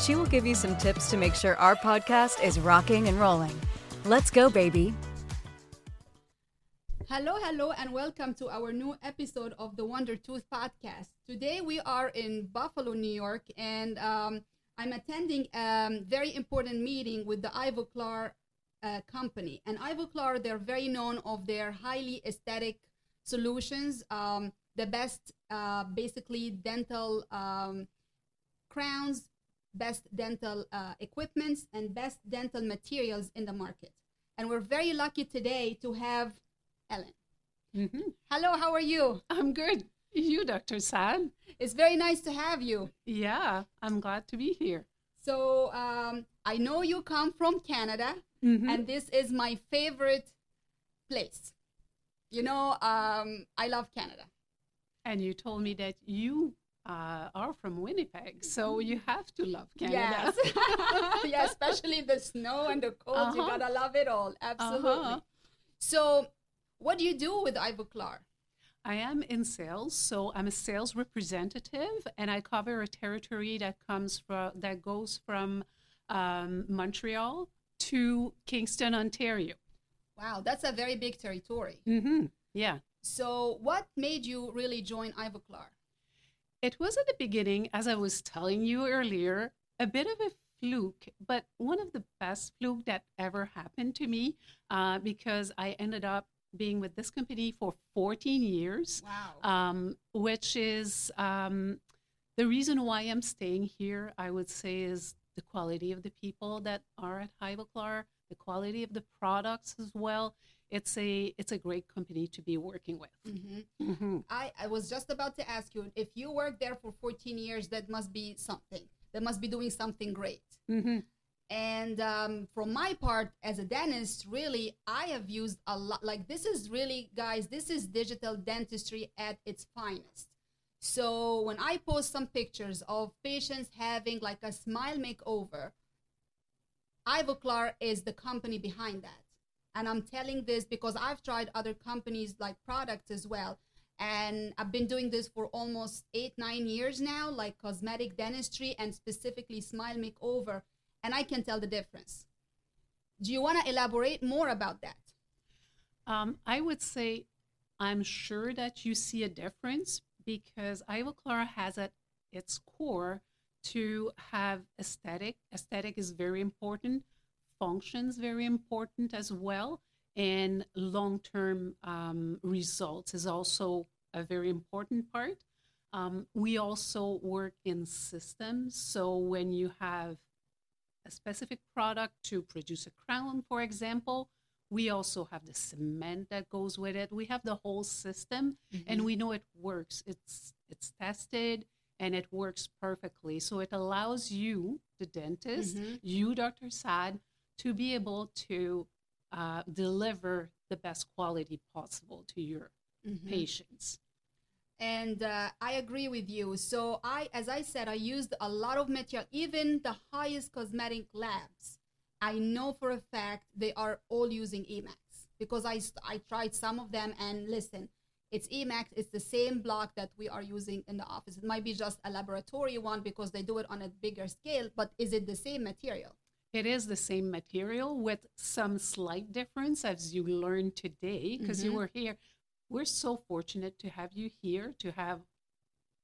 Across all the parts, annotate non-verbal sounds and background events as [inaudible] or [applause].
She will give you some tips to make sure our podcast is rocking and rolling. Let's go, baby. Hello, hello, and welcome to our new episode of the Wonder Tooth Podcast. Today we are in Buffalo, New York, and um, I'm attending a very important meeting with the Ivoclar uh, company. And Ivoclar, they're very known of their highly aesthetic solutions, um, the best, uh, basically, dental um, crowns, best dental uh, equipments and best dental materials in the market. And we're very lucky today to have Helene. Mm-hmm. Hello, how are you? I'm good. You, Dr. Saad? It's very nice to have you. Yeah, I'm glad to be here. So, um, I know you come from Canada, Mhm. and this is my favorite place. You know, um, I love Canada. And you told me that you uh, are from Winnipeg, so you have to love Canada. Yes. [laughs] yeah, especially the snow and the cold. You Uh-huh. gotta love it all. Absolutely. Uh-huh. So, what do you do with Ivoclar? I am in sales, so I'm a sales representative, and I cover a territory that comes from that goes from um, Montreal to Kingston, Ontario. Wow, that's a very big territory. Mm-hmm. Yeah. So, what made you really join Ivoclar? It was at the beginning, as I was telling you earlier, a bit of a fluke, but one of the best fluke that ever happened to me uh, because I ended up being with this company for 14 years, Wow. um, which is um, the reason why I'm staying here, I would say, is the quality of the people that are at Ivoclar, the quality of the products as well. It's a it's a great company to be working with. hmm Mm-hmm. I, I was just about to ask you if you worked there for 14 years, that must be something. That must be doing something great. Mm-hmm. And um, from my part as a dentist, really, I have used a lot. Like, this is really, guys, this is digital dentistry at its finest. So, when I post some pictures of patients having like a smile makeover, Ivoclar is the company behind that. And I'm telling this because I've tried other companies like products as well. And I've been doing this for almost eight, nine years now, like cosmetic dentistry and specifically smile makeover. And I can tell the difference. Do you want to elaborate more about that? Um, I would say I'm sure that you see a difference because Ivoclar has at its core to have aesthetic. Aesthetic is very important. Functions very important as well, and long-term um, results is also a very important part. Um, we also work in systems, so when you have a specific product to produce a crown, for example, we also have the cement that goes with it. We have the whole system, and we know it works. It's it's tested and it works perfectly. So it allows you, the dentist, Mhm. you, Dr. Saad, to be able to uh, deliver the best quality possible to your Mhm. patients. and uh, I agree with you. So I, as I said, I used a lot of material, even the highest cosmetic labs. I know for a fact they are all using Emax because I I tried some of them and listen, it's Emax. It's the same block that we are using in the office. It might be just a laboratory one because they do it on a bigger scale, but is it the same material? It is the same material with some slight difference as you learned today because you Mhm. were here. We're so fortunate to have you here, to have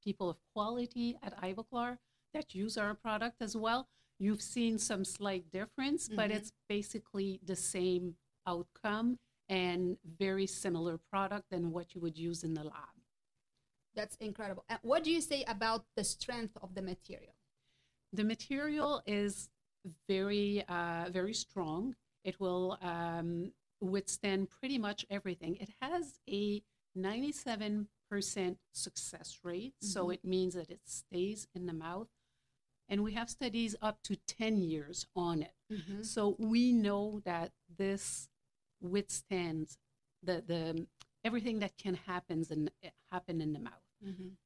people of quality at Ivoclar that use our product as well. You've seen some slight difference, but Mhm. it's basically the same outcome and very similar product than what you would use in the lab. That's incredible. And what do you say about the strength of the material? The material is very, uh, very strong. It will um, withstand pretty much everything. It has a 97% success rate, so Mhm. it means that it stays in the mouth and we have studies up to 10 years on it. Mhm. So we know that this withstands the, the everything that can happens in, happen in the mouth. Mhm.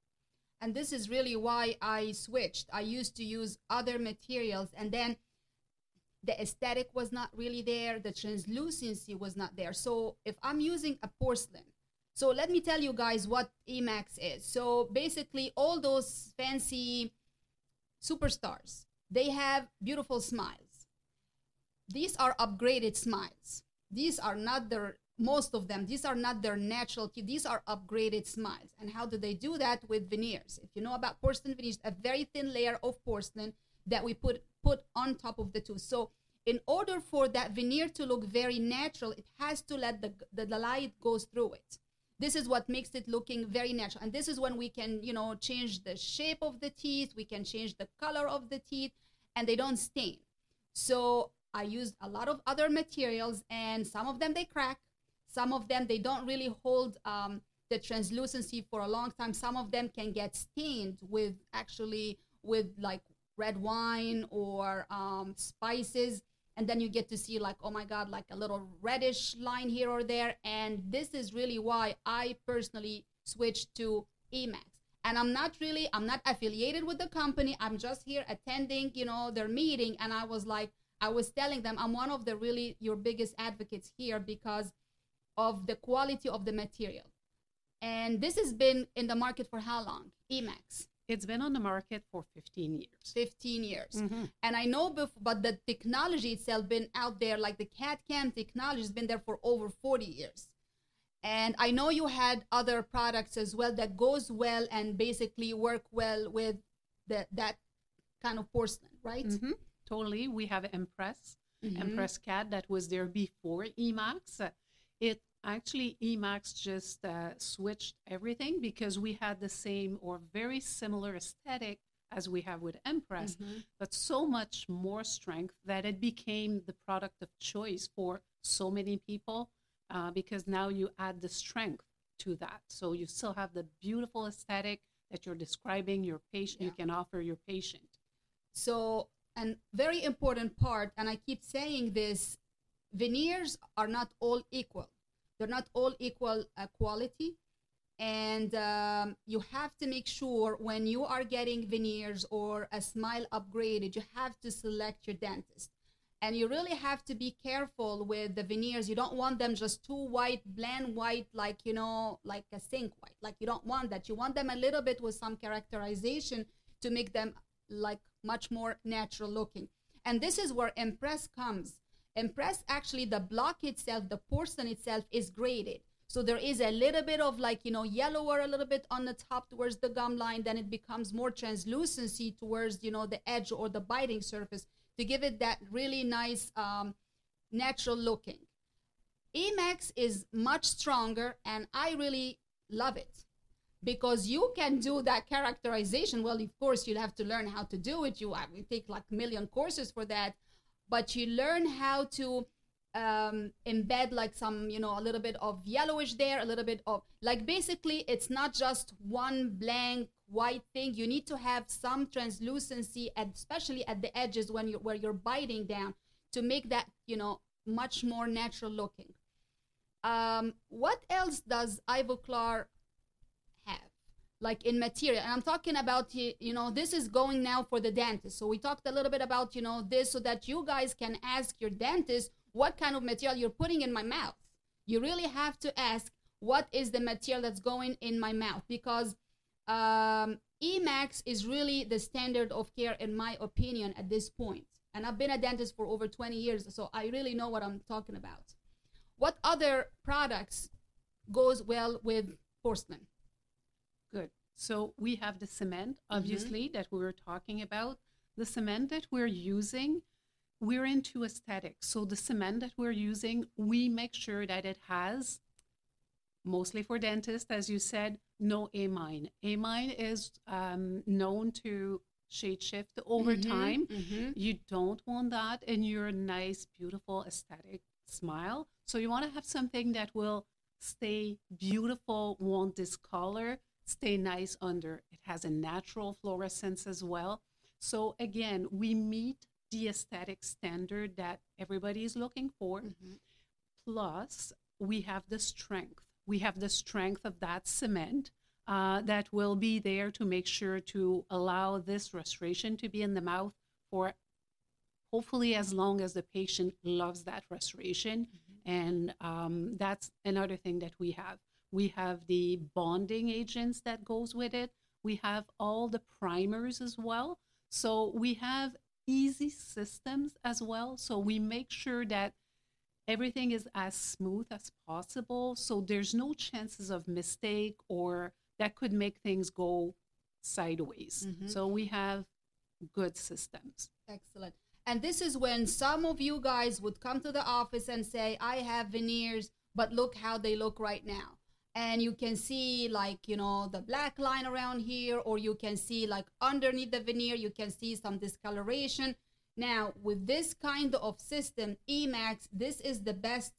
And this is really why I switched. I used to use other materials, and then the aesthetic was not really there, the translucency was not there. So if I'm using a porcelain, so let me tell you guys what Emax is. So basically, all those fancy superstars, they have beautiful smiles. These are upgraded smiles. These are not their most of them these are not their natural teeth these are upgraded smiles and how do they do that with veneers if you know about porcelain veneers a very thin layer of porcelain that we put put on top of the tooth. So in order for that veneer to look very natural it has to let the, the, the light goes through it. This is what makes it looking very natural. And this is when we can you know change the shape of the teeth we can change the color of the teeth and they don't stain. So i used a lot of other materials and some of them they crack some of them they don't really hold um, the translucency for a long time. Some of them can get stained with actually with like red wine or um, spices and then you get to see like oh my god like a little reddish line here or there. And this is really why i personally switched to emax and i'm not really i'm not affiliated with the company. I'm just here attending you know their meeting. And i was like i was telling them i'm one of the really your biggest advocates here because of the quality of the material. And this has been in the market for how long? Emax It's been on the market for 15 years. 15 years Mhm. and i know but the technology itself been out there like the cat cam technology has been there for over 40 years and i know you had other products as well that goes well and basically work well with the, that kind of porcelain right Mhm. Totally. We have Empress, Mhm. Empress CAD that was there before Emax. Uh, It actually, Emax just uh, switched everything because we had the same or very similar aesthetic as we have with Empress, Mhm. but so much more strength that it became the product of choice for so many people uh, because now you add the strength to that. So you still have the beautiful aesthetic that you're describing your patient, you can offer your patient. So, and very important part, and I keep saying this veneers are not all equal. They're not all equal uh, quality. And um, you have to make sure when you are getting veneers or a smile upgraded, you have to select your dentist. And you really have to be careful with the veneers. You don't want them just too white, bland white, like, you know, like a sink white. Like, you don't want that. You want them a little bit with some characterization to make them like much more natural looking. And this is where Empress comes. Empress actually, the block itself, the porcelain itself is graded. So there is a little bit of like, you know, yellower a little bit on the top towards the gum line. Then it becomes more translucency towards, you know, the edge or the biting surface to give it that really nice um, natural looking. Emax is much stronger and I really love it because you can do that characterization. Well, of course, you'll have to learn how to do it. You, you take like a million courses for that, but you learn how to um, embed like some, you know, a little bit of yellowish there, a little bit of like basically it's not just one blank white thing. You need to have some translucency, and especially at the edges when you where you're biting down to make that, you know, much more natural looking. Um, what else does Ivoclar? Like in material, and I'm talking about you know this is going now for the dentist. So we talked a little bit about you know this so that you guys can ask your dentist what kind of material you're putting in my mouth. You really have to ask what is the material that's going in my mouth because um, Emax is really the standard of care in my opinion at this point. And I've been a dentist for over 20 years, so I really know what I'm talking about. What other products goes well with porcelain? So we have the cement, obviously, that we were talking about. The cement that we're using, we're into aesthetics. So the cement that we're using, we make sure that it has, mostly for dentists, as you said, no amine. Amine is um, known to shade shift over Mhm, time. mhm. You don't want that in your nice, beautiful, aesthetic smile. So you want to have something that will stay beautiful, won't discolor, stay nice under. It has a natural fluorescence as well. So again, we meet the aesthetic standard that everybody is looking for. Mhm. Plus, we have the strength. We have the strength of that cement uh, that will be there to make sure to allow this restoration to be in the mouth for hopefully as long as the patient loves that restoration. And um, that's another thing that we have. We have the bonding agents that goes with it. We have all the primers as well. So we have easy systems as well. So we make sure that everything is as smooth as possible. So there's no chances of mistake or that could make things go sideways. Mhm. So we have good systems. Excellent. And this is when some of you guys would come to the office and say, I have veneers, but look how they look right now. And you can see, like, you know, the black line around here, or you can see, like, underneath the veneer, you can see some discoloration. Now, with this kind of system, Emax, this is the best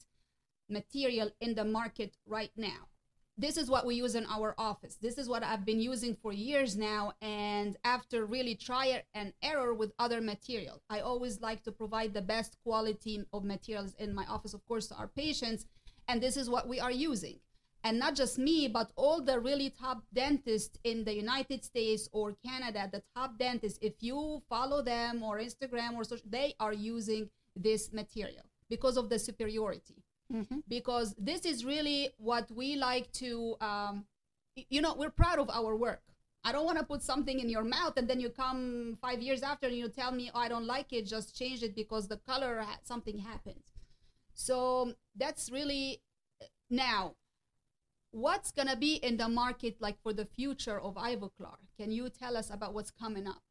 material in the market right now this is what we use in our office. This is what I've been using for years now. And after really try and error with other material, I always like to provide the best quality of materials in my office, of course, to our patients. And this is what we are using. And not just me, but all the really top dentists in the United States or Canada, the top dentists, if you follow them or Instagram or social, they are using this material because of the superiority. Because this is really what we like to um, you know we're proud of our work. I don't want to put something in your mouth and then you come five years after and you tell me oh, i don't like it just change it because the color something happened. So that's really now what's gonna be in the market like for the future of ivoclar can you tell us about what's coming up?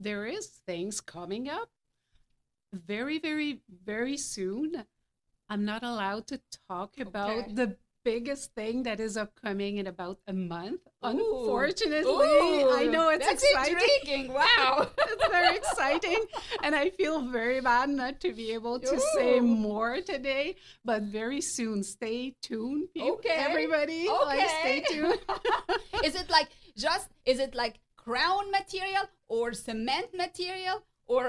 There is things coming up very very very soon. I'm not allowed to talk about Okay. the biggest thing that is upcoming in about a month. Ooh. unfortunately Ooh, i know it's that's exciting. intriguing. wow. [laughs] It's very exciting. And i feel very bad not to be able to say more today but very soon. Stay tuned pe- Okay. everybody. Like stay tuned. [laughs] Is it like just is it like crown material or cement material or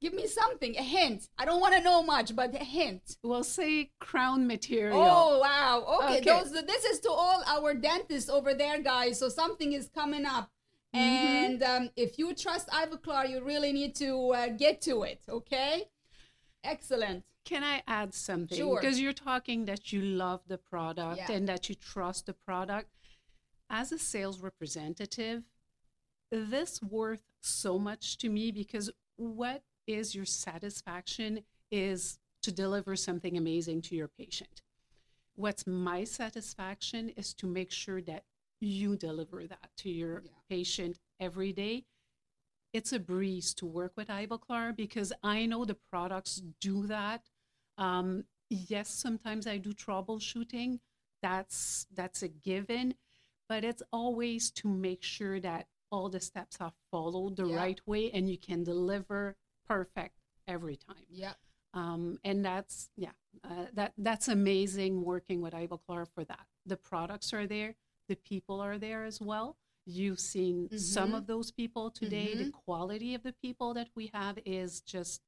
give me something a hint i don't want to know much but a hint we'll say crown material oh wow okay, Okay. those this is to all our dentists over there guys so something is coming up Mhm. and um, if you trust ivoclar you really need to uh, get to it okay excellent Can I add something? Sure. Because you're talking that you love the product Yeah. and that you trust the product. As a sales representative, this worth so much to me because what is your satisfaction is to deliver something amazing to your patient. What's my satisfaction is to make sure that you deliver that to your Yeah. patient every day it's a breeze to work with Ivoclar because I know the products do that. Um, yes, sometimes I do troubleshooting. That's that's a given, but it's always to make sure that all the steps are followed the Yeah. right way and you can deliver perfect every time. yeah Um, and that's yeah, uh, that that's amazing working with Ivoclar for that. The products are there, the people are there as well. You've seen some Mhm. of those people today. The Mhm. quality of the people that we have is just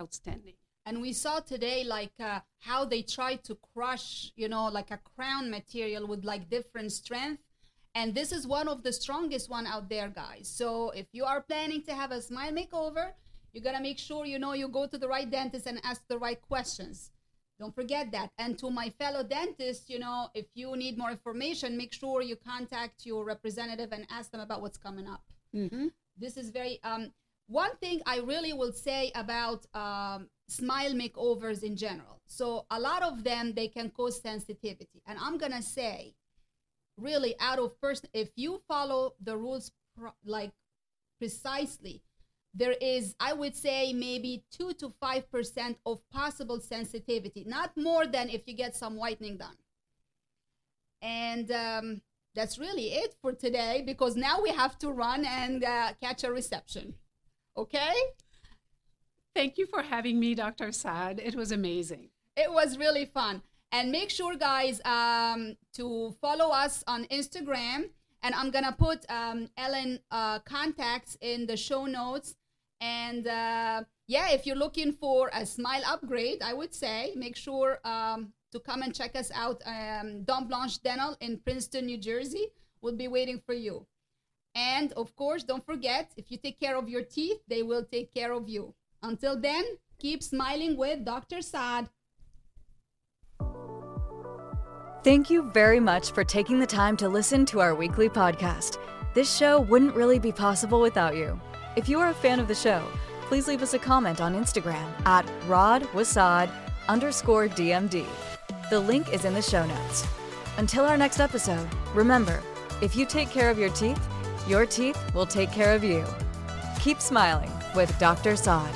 outstanding. and we saw today like uh, how they try to crush you know like a crown material with like different strength and this is one of the strongest one out there guys so if you are planning to have a smile makeover you gotta make sure you know you go to the right dentist and ask the right questions. Don't forget that. And to my fellow dentists you know if you need more information make sure you contact your representative and ask them about what's coming up. Mm-hmm. this is very um one thing i really will say about um, smile makeovers in general. So a lot of them they can cause sensitivity. And i'm gonna say really out of person if you follow the rules pro- like precisely there is i would say maybe 2 to 5 percent of possible sensitivity not more than if you get some whitening done and um, that's really it for today because now we have to run and uh, catch a reception. Okay? Thank you for having me, Dr. Saad. It was amazing. It was really fun. And make sure, guys, um, to follow us on Instagram And I'm gonna put um, Helene uh, contacts in the show notes. And uh, yeah, if you're looking for a smile upgrade, I would say make sure um, to come and check us out. Um, Dent Blanche Dental in Princeton, New Jersey. We'll be waiting for you. And of course, don't forget if you take care of your teeth, they will take care of you. Until then, keep smiling with Dr. Saad. Thank you very much for taking the time to listen to our weekly podcast. This show wouldn't really be possible without you. If you are a fan of the show, please leave us a comment on Instagram at radwasaad underscore DMD. The link is in the show notes. Until our next episode, remember, if you take care of your teeth, your teeth will take care of you. Keep smiling with Dr. Saad.